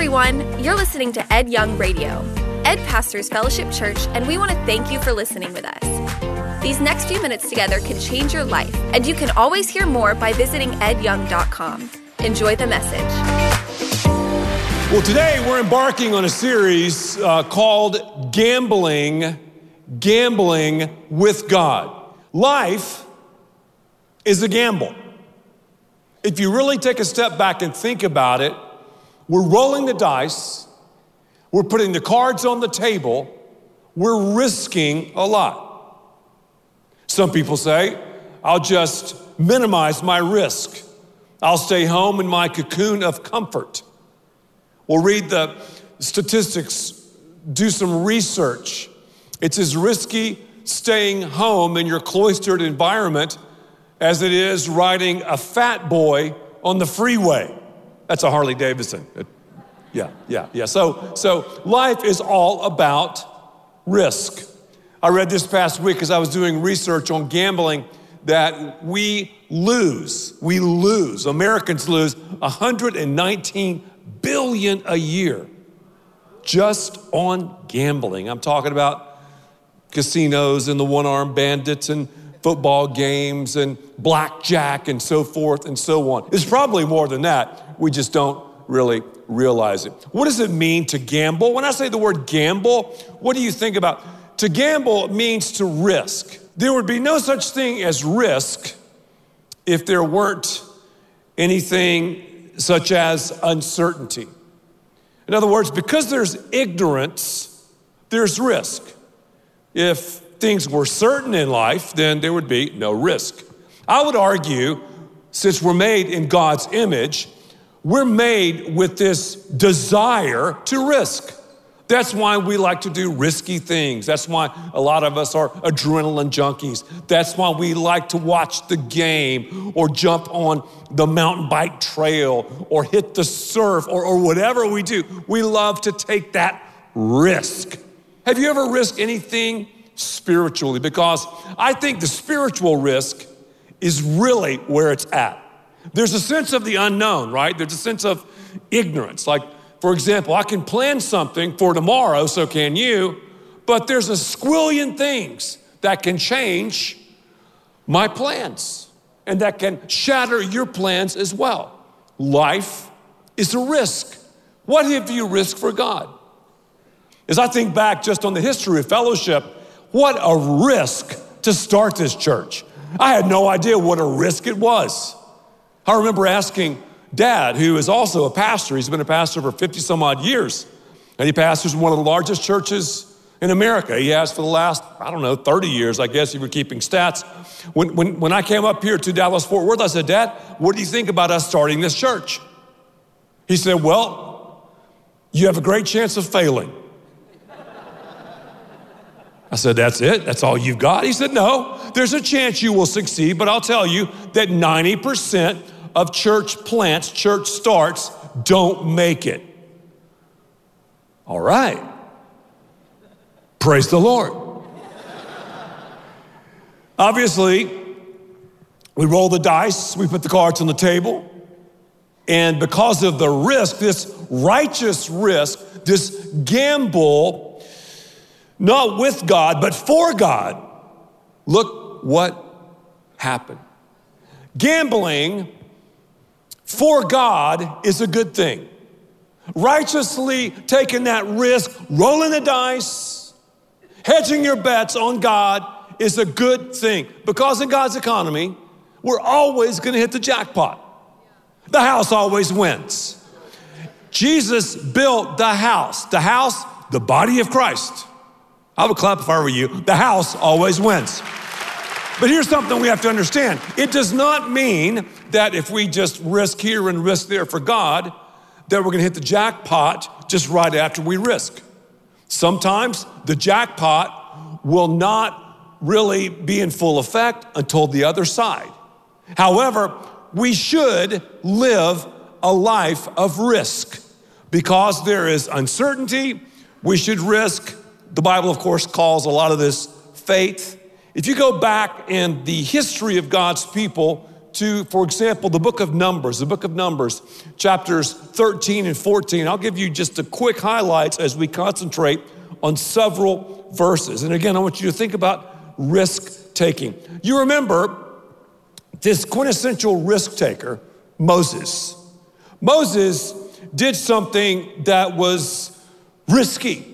everyone. You're listening to Ed Young Radio. Ed pastors Fellowship Church, and we want to thank you for listening with us. These next few minutes together can change your life, and you can always hear more by visiting edyoung.com. Enjoy the message. Well, today we're embarking on a series uh, called Gambling, Gambling with God. Life is a gamble. If you really take a step back and think about it, we're rolling the dice, we're putting the cards on the table, we're risking a lot. Some people say, I'll just minimize my risk. I'll stay home in my cocoon of comfort. We'll read the statistics, do some research. It's as risky staying home in your cloistered environment as it is riding a fat boy on the freeway. That's a Harley Davidson. Uh, yeah, yeah, yeah. So, so life is all about risk. I read this past week as I was doing research on gambling that we lose, we lose, Americans lose 119 billion a year just on gambling. I'm talking about casinos and the one armed bandits and football games and blackjack and so forth and so on. It's probably more than that. We just don't really realize it. What does it mean to gamble? When I say the word gamble, what do you think about? To gamble means to risk. There would be no such thing as risk if there weren't anything such as uncertainty. In other words, because there's ignorance, there's risk. If things were certain in life, then there would be no risk. I would argue, since we're made in God's image, we're made with this desire to risk. That's why we like to do risky things. That's why a lot of us are adrenaline junkies. That's why we like to watch the game or jump on the mountain bike trail or hit the surf or, or whatever we do. We love to take that risk. Have you ever risked anything spiritually? Because I think the spiritual risk is really where it's at. There's a sense of the unknown, right? There's a sense of ignorance. Like, for example, I can plan something for tomorrow, so can you, but there's a squillion things that can change my plans and that can shatter your plans as well. Life is a risk. What have you risked for God? As I think back just on the history of fellowship, what a risk to start this church. I had no idea what a risk it was. I remember asking dad, who is also a pastor, he's been a pastor for 50 some odd years, and he pastors one of the largest churches in America. He has for the last, I don't know, 30 years, I guess, if you're keeping stats. When, when, when I came up here to Dallas Fort Worth, I said, Dad, what do you think about us starting this church? He said, Well, you have a great chance of failing. I said, That's it? That's all you've got? He said, No, there's a chance you will succeed, but I'll tell you that 90% of church plants, church starts, don't make it. All right. Praise the Lord. Obviously, we roll the dice, we put the cards on the table, and because of the risk, this righteous risk, this gamble, not with God, but for God, look what happened. Gambling for God is a good thing. Righteously taking that risk, rolling the dice, hedging your bets on God is a good thing. Because in God's economy, we're always going to hit the jackpot. The house always wins. Jesus built the house. The house, the body of Christ. I would clap if I were you. The house always wins. But here's something we have to understand it does not mean that if we just risk here and risk there for God, that we're gonna hit the jackpot just right after we risk. Sometimes the jackpot will not really be in full effect until the other side. However, we should live a life of risk because there is uncertainty. We should risk. The Bible, of course, calls a lot of this faith. If you go back in the history of God's people, to, for example, the book of Numbers, the book of Numbers, chapters 13 and 14. I'll give you just a quick highlights as we concentrate on several verses. And again, I want you to think about risk taking. You remember this quintessential risk taker, Moses. Moses did something that was risky.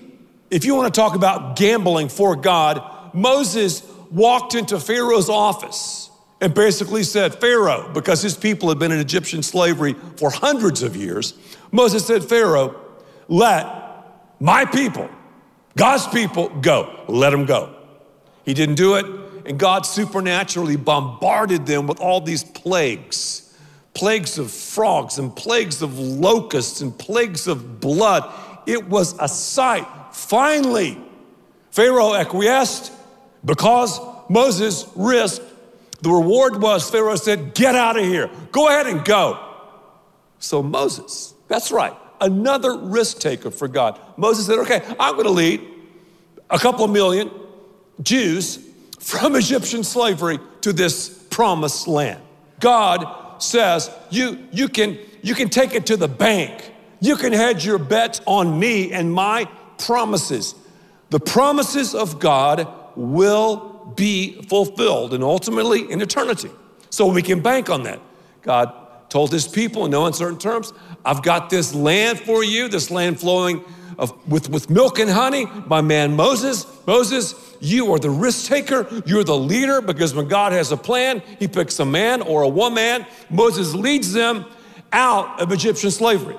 If you want to talk about gambling for God, Moses walked into Pharaoh's office and basically said, Pharaoh, because his people had been in Egyptian slavery for hundreds of years, Moses said, Pharaoh, let my people, God's people, go. Let them go. He didn't do it, and God supernaturally bombarded them with all these plagues plagues of frogs and plagues of locusts and plagues of blood. It was a sight. Finally, Pharaoh acquiesced because Moses risked. The reward was Pharaoh said, Get out of here. Go ahead and go. So Moses, that's right, another risk taker for God. Moses said, Okay, I'm going to lead a couple million Jews from Egyptian slavery to this promised land. God says, you, you, can, you can take it to the bank. You can hedge your bets on me and my promises. The promises of God will be fulfilled and ultimately in eternity. So we can bank on that. God told his people in no uncertain terms, I've got this land for you, this land flowing of, with, with milk and honey. My man Moses, Moses, you are the risk taker. You're the leader because when God has a plan, he picks a man or a woman. Moses leads them out of Egyptian slavery.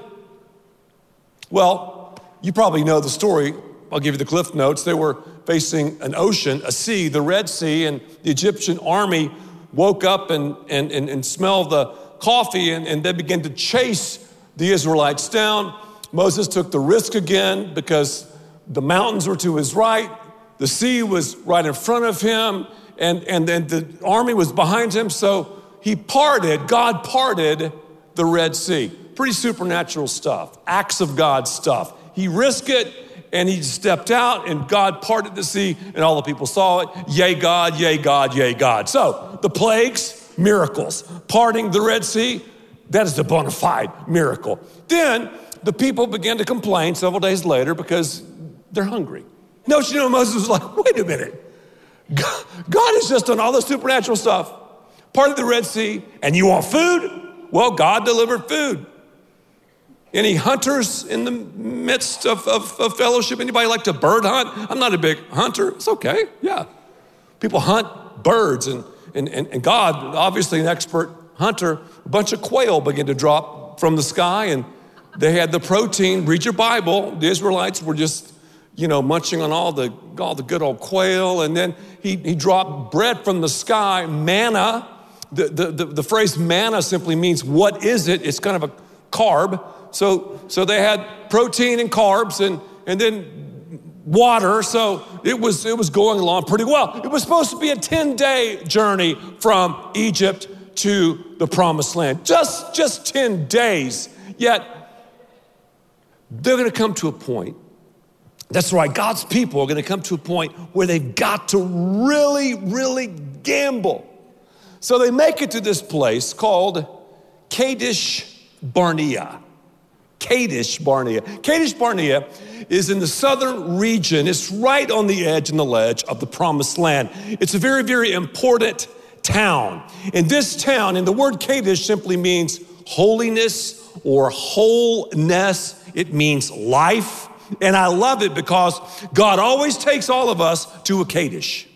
Well, you probably know the story. I'll give you the cliff notes. They were facing an ocean, a sea, the Red Sea, and the Egyptian army woke up and, and, and, and smelled the coffee and, and they began to chase the Israelites down. Moses took the risk again because the mountains were to his right, the sea was right in front of him, and, and then the army was behind him. So he parted, God parted the Red Sea. Pretty supernatural stuff, acts of God stuff. He risked it and he stepped out, and God parted the sea, and all the people saw it. Yay, God, yay, God, yay, God. So the plagues, miracles. Parting the Red Sea, that is a bona fide miracle. Then the people began to complain several days later because they're hungry. No, you know, Moses was like, wait a minute. God, God has just done all the supernatural stuff, part of the Red Sea, and you want food? Well, God delivered food. Any hunters in the midst of, of, of, fellowship? Anybody like to bird hunt? I'm not a big hunter. It's okay. Yeah. People hunt birds, and, and, and, and God, obviously an expert hunter, a bunch of quail began to drop from the sky, and they had the protein. Read your Bible. The Israelites were just, you know, munching on all the, all the good old quail. And then he, he dropped bread from the sky, manna. The, the, the, the phrase manna simply means what is it? It's kind of a carb. So, so they had protein and carbs and, and then water. So it was, it was going along pretty well. It was supposed to be a 10 day journey from Egypt to the promised land. Just, just 10 days. Yet they're going to come to a point. That's right, God's people are going to come to a point where they've got to really, really gamble. So they make it to this place called Kadesh Barnea. Kadesh Barnea. Kadesh Barnea is in the southern region. It's right on the edge and the ledge of the promised land. It's a very, very important town. In this town, and the word Kadesh simply means holiness or wholeness it means life. And I love it because God always takes all of us to a Kadesh.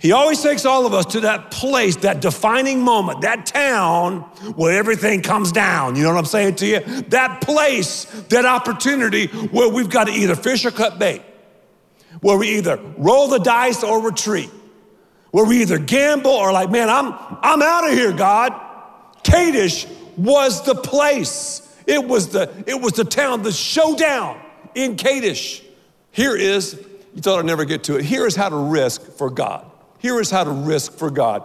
He always takes all of us to that place, that defining moment, that town where everything comes down. You know what I'm saying to you? That place, that opportunity where we've got to either fish or cut bait, where we either roll the dice or retreat, where we either gamble or like, man, I'm, I'm out of here, God. Kadesh was the place. It was the, it was the town, the showdown in Kadesh. Here is, you thought I'd never get to it. Here is how to risk for God. Here is how to risk for God.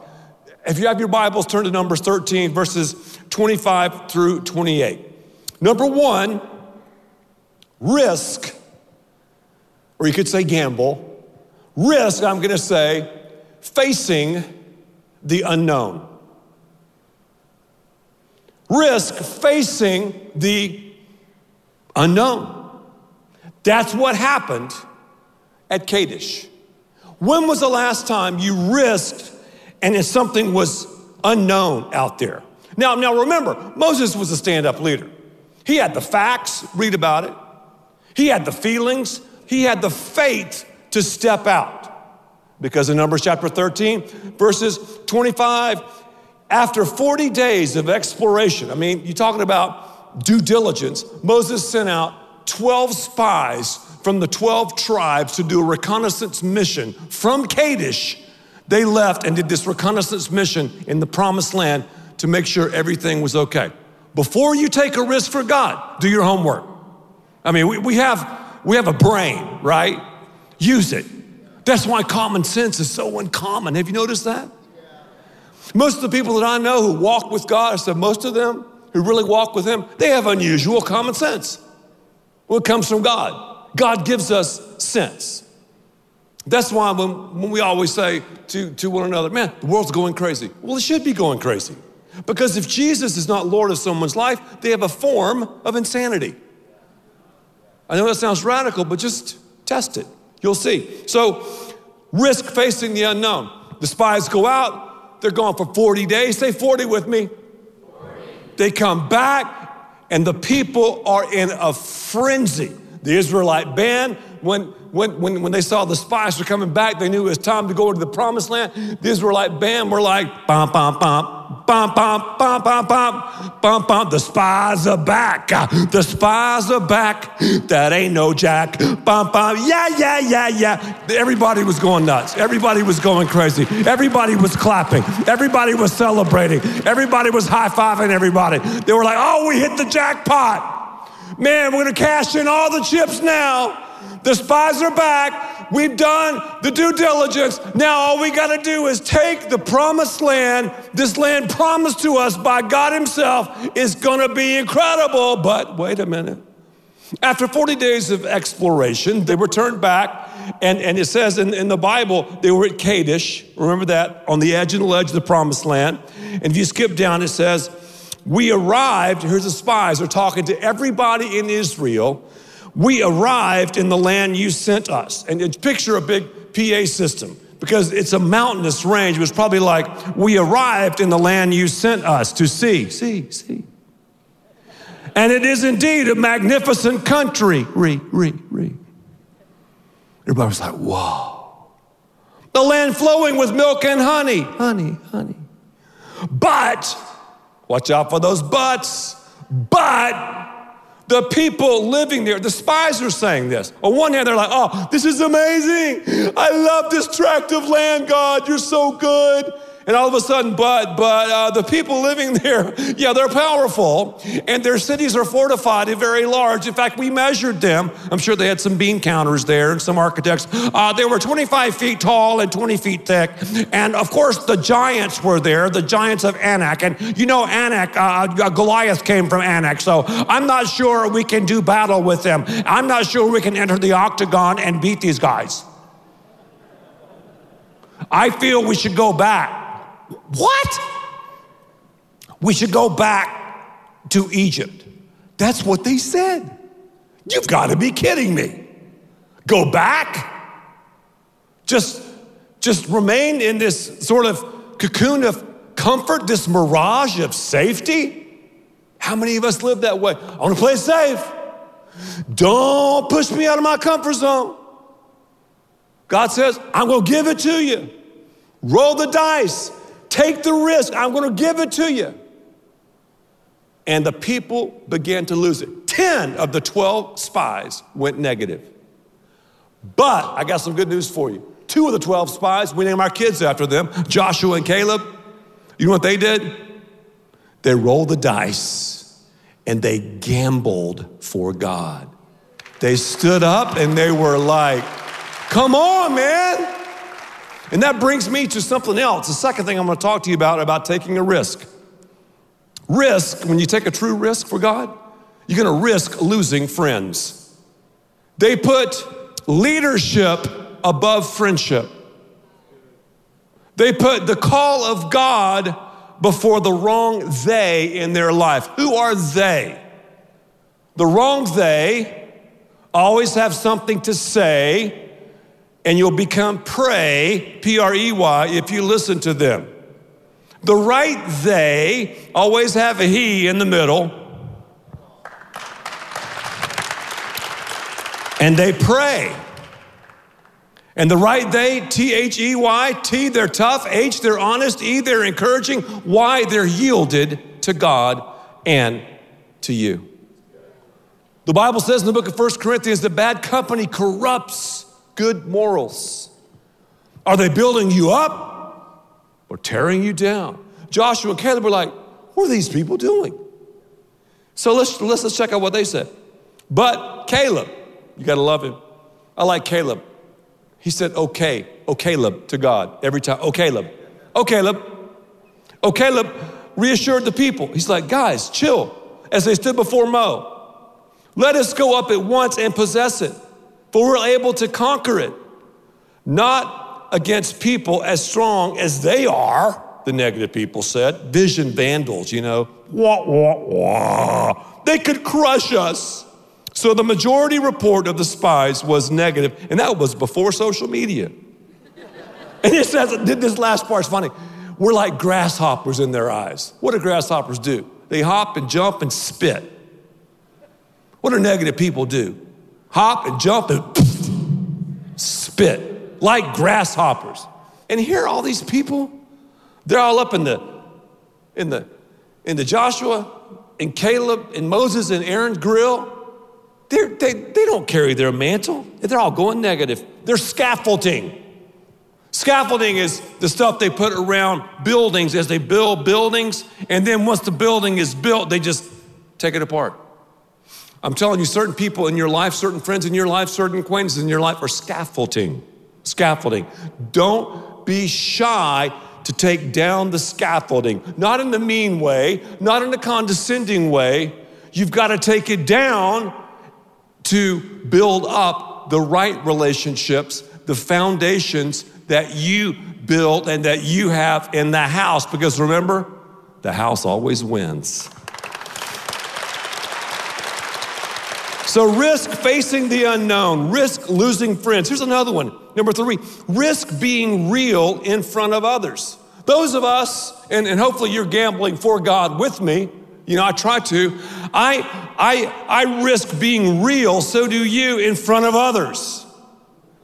If you have your Bibles, turn to Numbers 13, verses 25 through 28. Number one, risk, or you could say gamble. Risk, I'm gonna say, facing the unknown. Risk facing the unknown. That's what happened at Kadesh. When was the last time you risked and if something was unknown out there? Now, now remember, Moses was a stand-up leader. He had the facts, read about it. He had the feelings, he had the faith to step out. Because in Numbers chapter 13, verses 25, after 40 days of exploration, I mean, you're talking about due diligence, Moses sent out 12 spies from the 12 tribes to do a reconnaissance mission from Kadesh. They left and did this reconnaissance mission in the promised land to make sure everything was okay. Before you take a risk for God, do your homework. I mean, we, we, have, we have a brain, right? Use it. That's why common sense is so uncommon. Have you noticed that? Most of the people that I know who walk with God, I said most of them who really walk with Him, they have unusual common sense. Well, it comes from God. God gives us sense. That's why when, when we always say to, to one another, man, the world's going crazy. Well, it should be going crazy. Because if Jesus is not Lord of someone's life, they have a form of insanity. I know that sounds radical, but just test it. You'll see. So, risk facing the unknown. The spies go out, they're gone for 40 days. Say 40 with me. 40. They come back, and the people are in a frenzy. The Israelite band, when, when, when, when they saw the spies were coming back, they knew it was time to go to the promised land. The Israelite band were like, bum, bum, bum, bum, bum, bum, bum, bum, bum, bum. The spies are back. The spies are back. That ain't no jack. Bum, bum. Yeah, yeah, yeah, yeah. Everybody was going nuts. Everybody was going crazy. Everybody was clapping. Everybody was celebrating. Everybody was high fiving everybody. They were like, oh, we hit the jackpot. Man, we're going to cash in all the chips now. The spies are back. We've done the due diligence. Now all we got to do is take the promised land. This land promised to us by God Himself is going to be incredible. But wait a minute. After 40 days of exploration, they returned back, and, and it says in, in the Bible, they were at Kadesh. Remember that? On the edge and the ledge of the promised land. And if you skip down, it says, We arrived, here's the spies, they're talking to everybody in Israel we arrived in the land you sent us. And picture a big PA system because it's a mountainous range. It was probably like, we arrived in the land you sent us to see. See, see. And it is indeed a magnificent country. Re, re, re. Everybody was like, whoa. The land flowing with milk and honey. Honey, honey. But, watch out for those buts. But, the people living there, the spies are saying this. On one hand, they're like, oh, this is amazing. I love this tract of land, God. You're so good. And all of a sudden, but but uh, the people living there, yeah, they're powerful, and their cities are fortified and very large. In fact, we measured them. I'm sure they had some beam counters there and some architects. Uh, they were 25 feet tall and 20 feet thick, and of course the giants were there, the giants of Anak. And you know, Anak, uh, uh Goliath came from Anak, so I'm not sure we can do battle with them. I'm not sure we can enter the octagon and beat these guys. I feel we should go back. What? We should go back to Egypt. That's what they said. You've got to be kidding me. Go back? Just just remain in this sort of cocoon of comfort, this mirage of safety? How many of us live that way? I want to play safe. Don't push me out of my comfort zone. God says, I'm going to give it to you. Roll the dice. Take the risk. I'm going to give it to you. And the people began to lose it. 10 of the 12 spies went negative. But I got some good news for you. Two of the 12 spies, we name our kids after them, Joshua and Caleb. You know what they did? They rolled the dice and they gambled for God. They stood up and they were like, come on, man. And that brings me to something else. The second thing I'm going to talk to you about about taking a risk. Risk, when you take a true risk for God, you're going to risk losing friends. They put leadership above friendship. They put the call of God before the wrong they in their life. Who are they? The wrong they always have something to say, and you'll become prey, P R E Y, if you listen to them. The right they always have a he in the middle. And they pray. And the right they, T H E Y, T, they're tough, H, they're honest, E, they're encouraging, Y, they're yielded to God and to you. The Bible says in the book of 1 Corinthians that bad company corrupts good morals. Are they building you up or tearing you down? Joshua and Caleb were like, what are these people doing? So let's, let's, let's check out what they said. But Caleb, you got to love him. I like Caleb. He said, okay, oh Caleb to God every time. Oh Caleb, oh Caleb, oh Caleb reassured the people. He's like, guys, chill. As they stood before Mo, let us go up at once and possess it, for we're able to conquer it. Not against people as strong as they are, the negative people said. Vision vandals, you know. Wah, wah, wah. They could crush us. So the majority report of the spies was negative, and that was before social media. And it says, this last part's funny. We're like grasshoppers in their eyes. What do grasshoppers do? They hop and jump and spit. What do negative people do? Hop and jump and spit like grasshoppers. And here all these people, they're all up in the in the in the Joshua and Caleb and Moses and Aaron's grill. They're, they, they don't carry their mantle. They're all going negative. They're scaffolding. Scaffolding is the stuff they put around buildings as they build buildings. And then once the building is built, they just take it apart. I'm telling you, certain people in your life, certain friends in your life, certain acquaintances in your life are scaffolding. Scaffolding. Don't be shy to take down the scaffolding. Not in the mean way, not in a condescending way. You've got to take it down to build up the right relationships, the foundations that you built and that you have in the house. Because remember, the house always wins. So, risk facing the unknown, risk losing friends. Here's another one. Number three, risk being real in front of others. Those of us, and, and hopefully you're gambling for God with me, you know, I try to. I, I, I risk being real, so do you in front of others.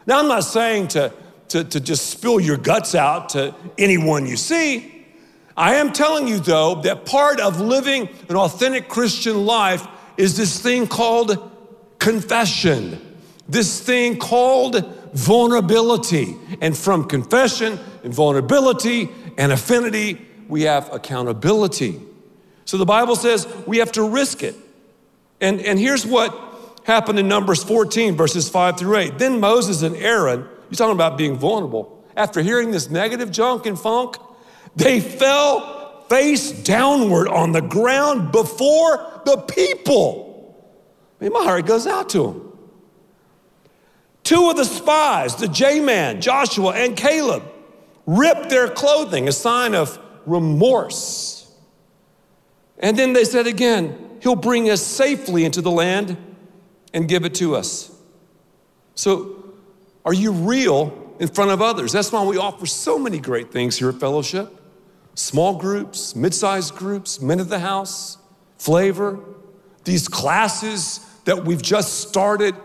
Now, I'm not saying to, to, to just spill your guts out to anyone you see. I am telling you, though, that part of living an authentic Christian life is this thing called confession, this thing called vulnerability. And from confession and vulnerability and affinity, we have accountability. So the Bible says we have to risk it. And, and here's what happened in Numbers 14, verses 5 through 8. Then Moses and Aaron, you're talking about being vulnerable, after hearing this negative junk and funk, they fell face downward on the ground before the people. I mean, my heart goes out to him. Two of the spies, the J man, Joshua and Caleb, ripped their clothing, a sign of remorse. And then they said again, He'll bring us safely into the land and give it to us. So, are you real in front of others? That's why we offer so many great things here at Fellowship small groups, mid sized groups, men of the house, flavor, these classes that we've just started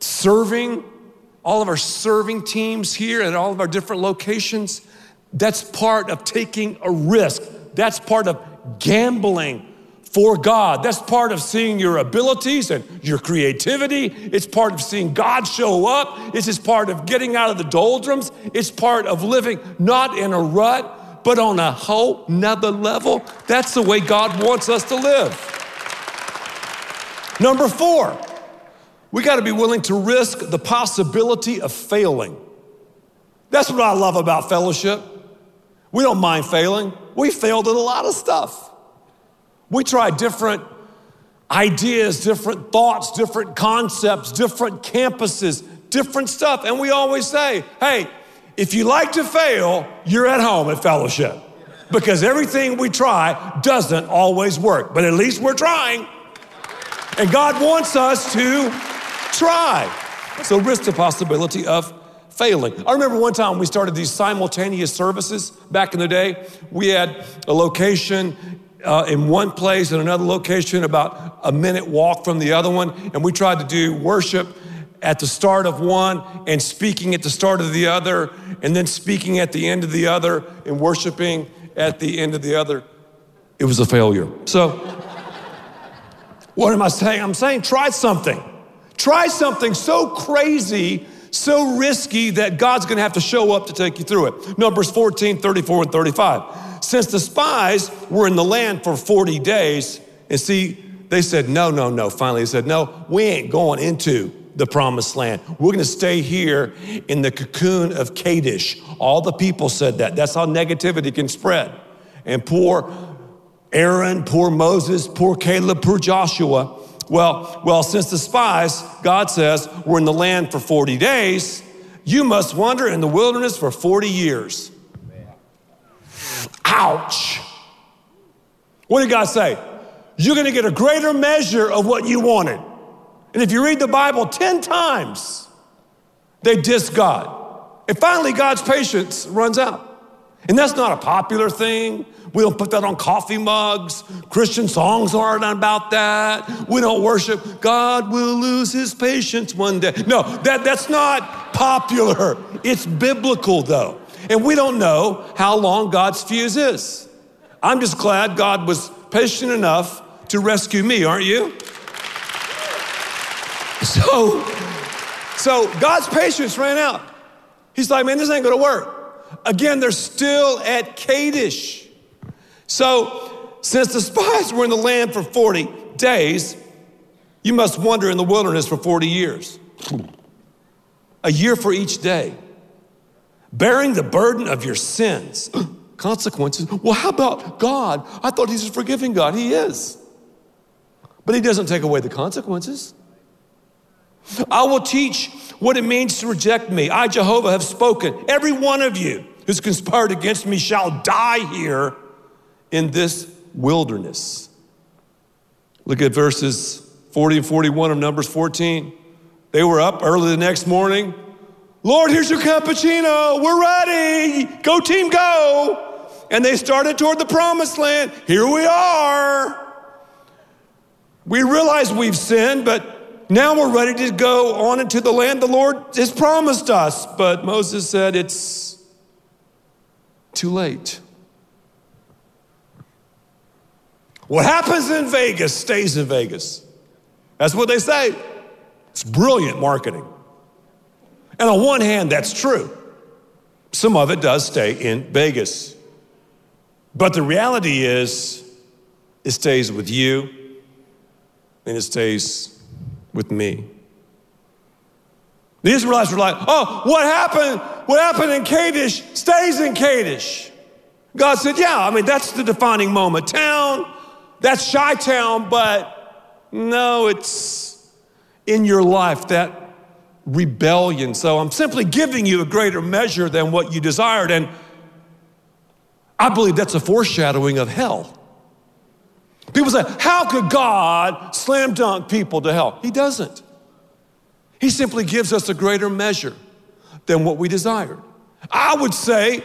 serving, all of our serving teams here at all of our different locations. That's part of taking a risk. That's part of gambling for God. That's part of seeing your abilities and your creativity. It's part of seeing God show up. It's just part of getting out of the doldrums. It's part of living not in a rut, but on a whole nother level. That's the way God wants us to live. Number four, we got to be willing to risk the possibility of failing. That's what I love about fellowship. We don't mind failing. We failed at a lot of stuff. We try different ideas, different thoughts, different concepts, different campuses, different stuff. And we always say, hey, if you like to fail, you're at home at fellowship. because everything we try doesn't always work, but at least we're trying. And God wants us to try. So, risk the possibility of failing. I remember one time we started these simultaneous services back in the day. We had a location uh, in one place and another location about a minute walk from the other one, and we tried to do worship at the start of one and speaking at the start of the other, and then speaking at the end of the other and worshiping at the end of the other. It was a failure. So, what am I saying? I'm saying try something. Try something so crazy, so risky that God's gonna have to show up to take you through it. Numbers 14, 34, and 35. Since the spies were in the land for 40 days, and see, they said, no, no, no. Finally, they said, no, we ain't going into the promised land. We're gonna stay here in the cocoon of Kadesh. All the people said that. That's how negativity can spread. And poor Aaron, poor Moses, poor Caleb, poor Joshua. Well, well, since the spies, God says, were in the land for 40 days, you must wander in the wilderness for 40 years. Ouch. What did God say? You're gonna get a greater measure of what you wanted. And if you read the Bible 10 times, they diss God. And finally, God's patience runs out. And that's not a popular thing. We don't put that on coffee mugs. Christian songs aren't about that. We don't worship. God will lose his patience one day. No, that, that's not popular. It's biblical, though. And we don't know how long God's fuse is. I'm just glad God was patient enough to rescue me, aren't you? So, so God's patience ran out. He's like, man, this ain't gonna work. Again, they're still at Kadesh. So, since the spies were in the land for 40 days, you must wander in the wilderness for 40 years. A year for each day, bearing the burden of your sins. Consequences. Well, how about God? I thought He's a forgiving God. He is. But He doesn't take away the consequences. I will teach what it means to reject me. I, Jehovah, have spoken. Every one of you who's conspired against me shall die here in this wilderness. Look at verses 40 and 41 of Numbers 14. They were up early the next morning. Lord, here's your cappuccino. We're ready. Go, team, go. And they started toward the promised land. Here we are. We realize we've sinned, but now we're ready to go on into the land the Lord has promised us. But Moses said, It's too late. What happens in Vegas stays in Vegas. That's what they say. It's brilliant marketing. And on one hand, that's true. Some of it does stay in Vegas. But the reality is, it stays with you and it stays with me. The Israelites were like, oh, what happened? What happened in Kadesh stays in Kadesh. God said, yeah, I mean, that's the defining moment. Town, that's Chi Town, but no, it's in your life, that rebellion. So I'm simply giving you a greater measure than what you desired. And I believe that's a foreshadowing of hell. People say, How could God slam dunk people to hell? He doesn't. He simply gives us a greater measure than what we desired. I would say,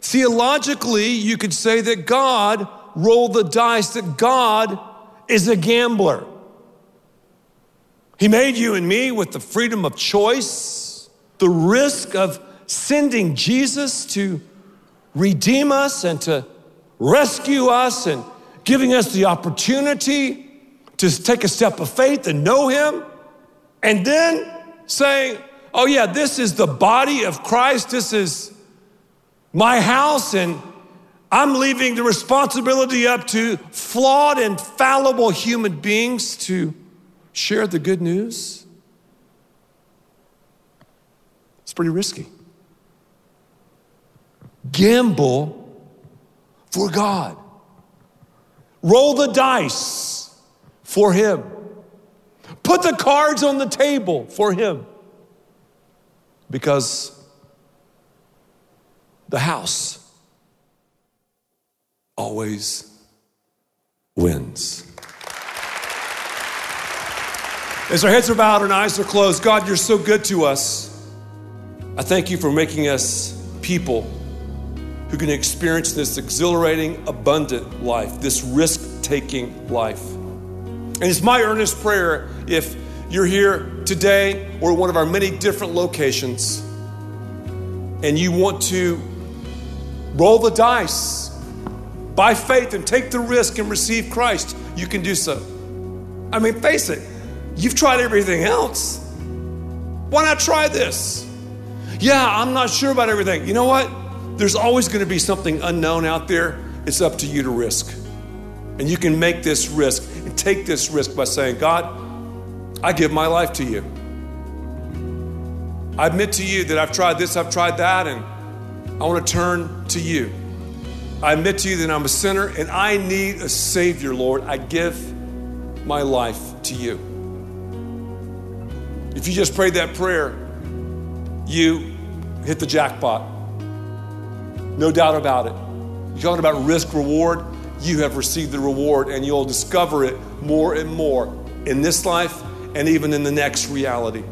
theologically, you could say that God rolled the dice, that God is a gambler. He made you and me with the freedom of choice, the risk of sending Jesus to redeem us and to rescue us and giving us the opportunity to take a step of faith and know Him, and then saying, Oh, yeah, this is the body of Christ, this is my house, and I'm leaving the responsibility up to flawed and fallible human beings to share the good news. It's pretty risky. Gamble for God. Roll the dice for Him. Put the cards on the table for Him. Because the house always wins. As our heads are bowed and eyes are closed, God, you're so good to us. I thank you for making us people who can experience this exhilarating, abundant life, this risk taking life. And it's my earnest prayer if you're here today or one of our many different locations and you want to roll the dice by faith and take the risk and receive Christ, you can do so. I mean, face it, you've tried everything else. Why not try this? Yeah, I'm not sure about everything. You know what? There's always going to be something unknown out there. It's up to you to risk. And you can make this risk and take this risk by saying, God, I give my life to you. I admit to you that I've tried this, I've tried that, and I want to turn to you. I admit to you that I'm a sinner and I need a Savior, Lord. I give my life to you. If you just prayed that prayer, you hit the jackpot. No doubt about it. You're talking about risk reward. You have received the reward, and you'll discover it more and more in this life and even in the next reality.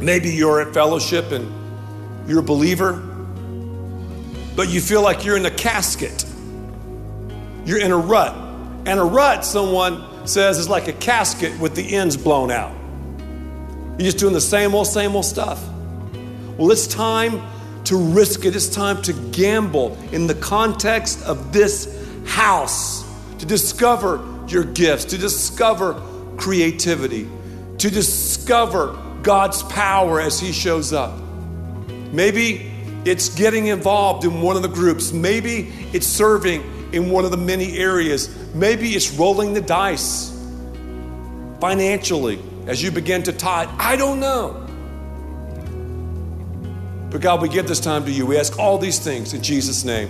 Maybe you're at fellowship and you're a believer, but you feel like you're in a casket. You're in a rut. And a rut, someone says, is like a casket with the ends blown out. You're just doing the same old, same old stuff. Well, it's time to risk it. It's time to gamble in the context of this house to discover your gifts, to discover creativity, to discover God's power as He shows up. Maybe it's getting involved in one of the groups. Maybe it's serving in one of the many areas. Maybe it's rolling the dice financially as you begin to tithe. I don't know. But God, we give this time to you. We ask all these things in Jesus' name.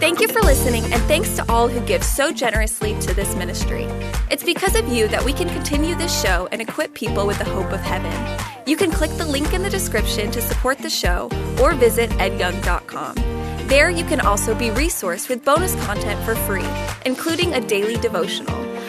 Thank you for listening, and thanks to all who give so generously to this ministry. It's because of you that we can continue this show and equip people with the hope of heaven. You can click the link in the description to support the show or visit edyoung.com. There, you can also be resourced with bonus content for free, including a daily devotional.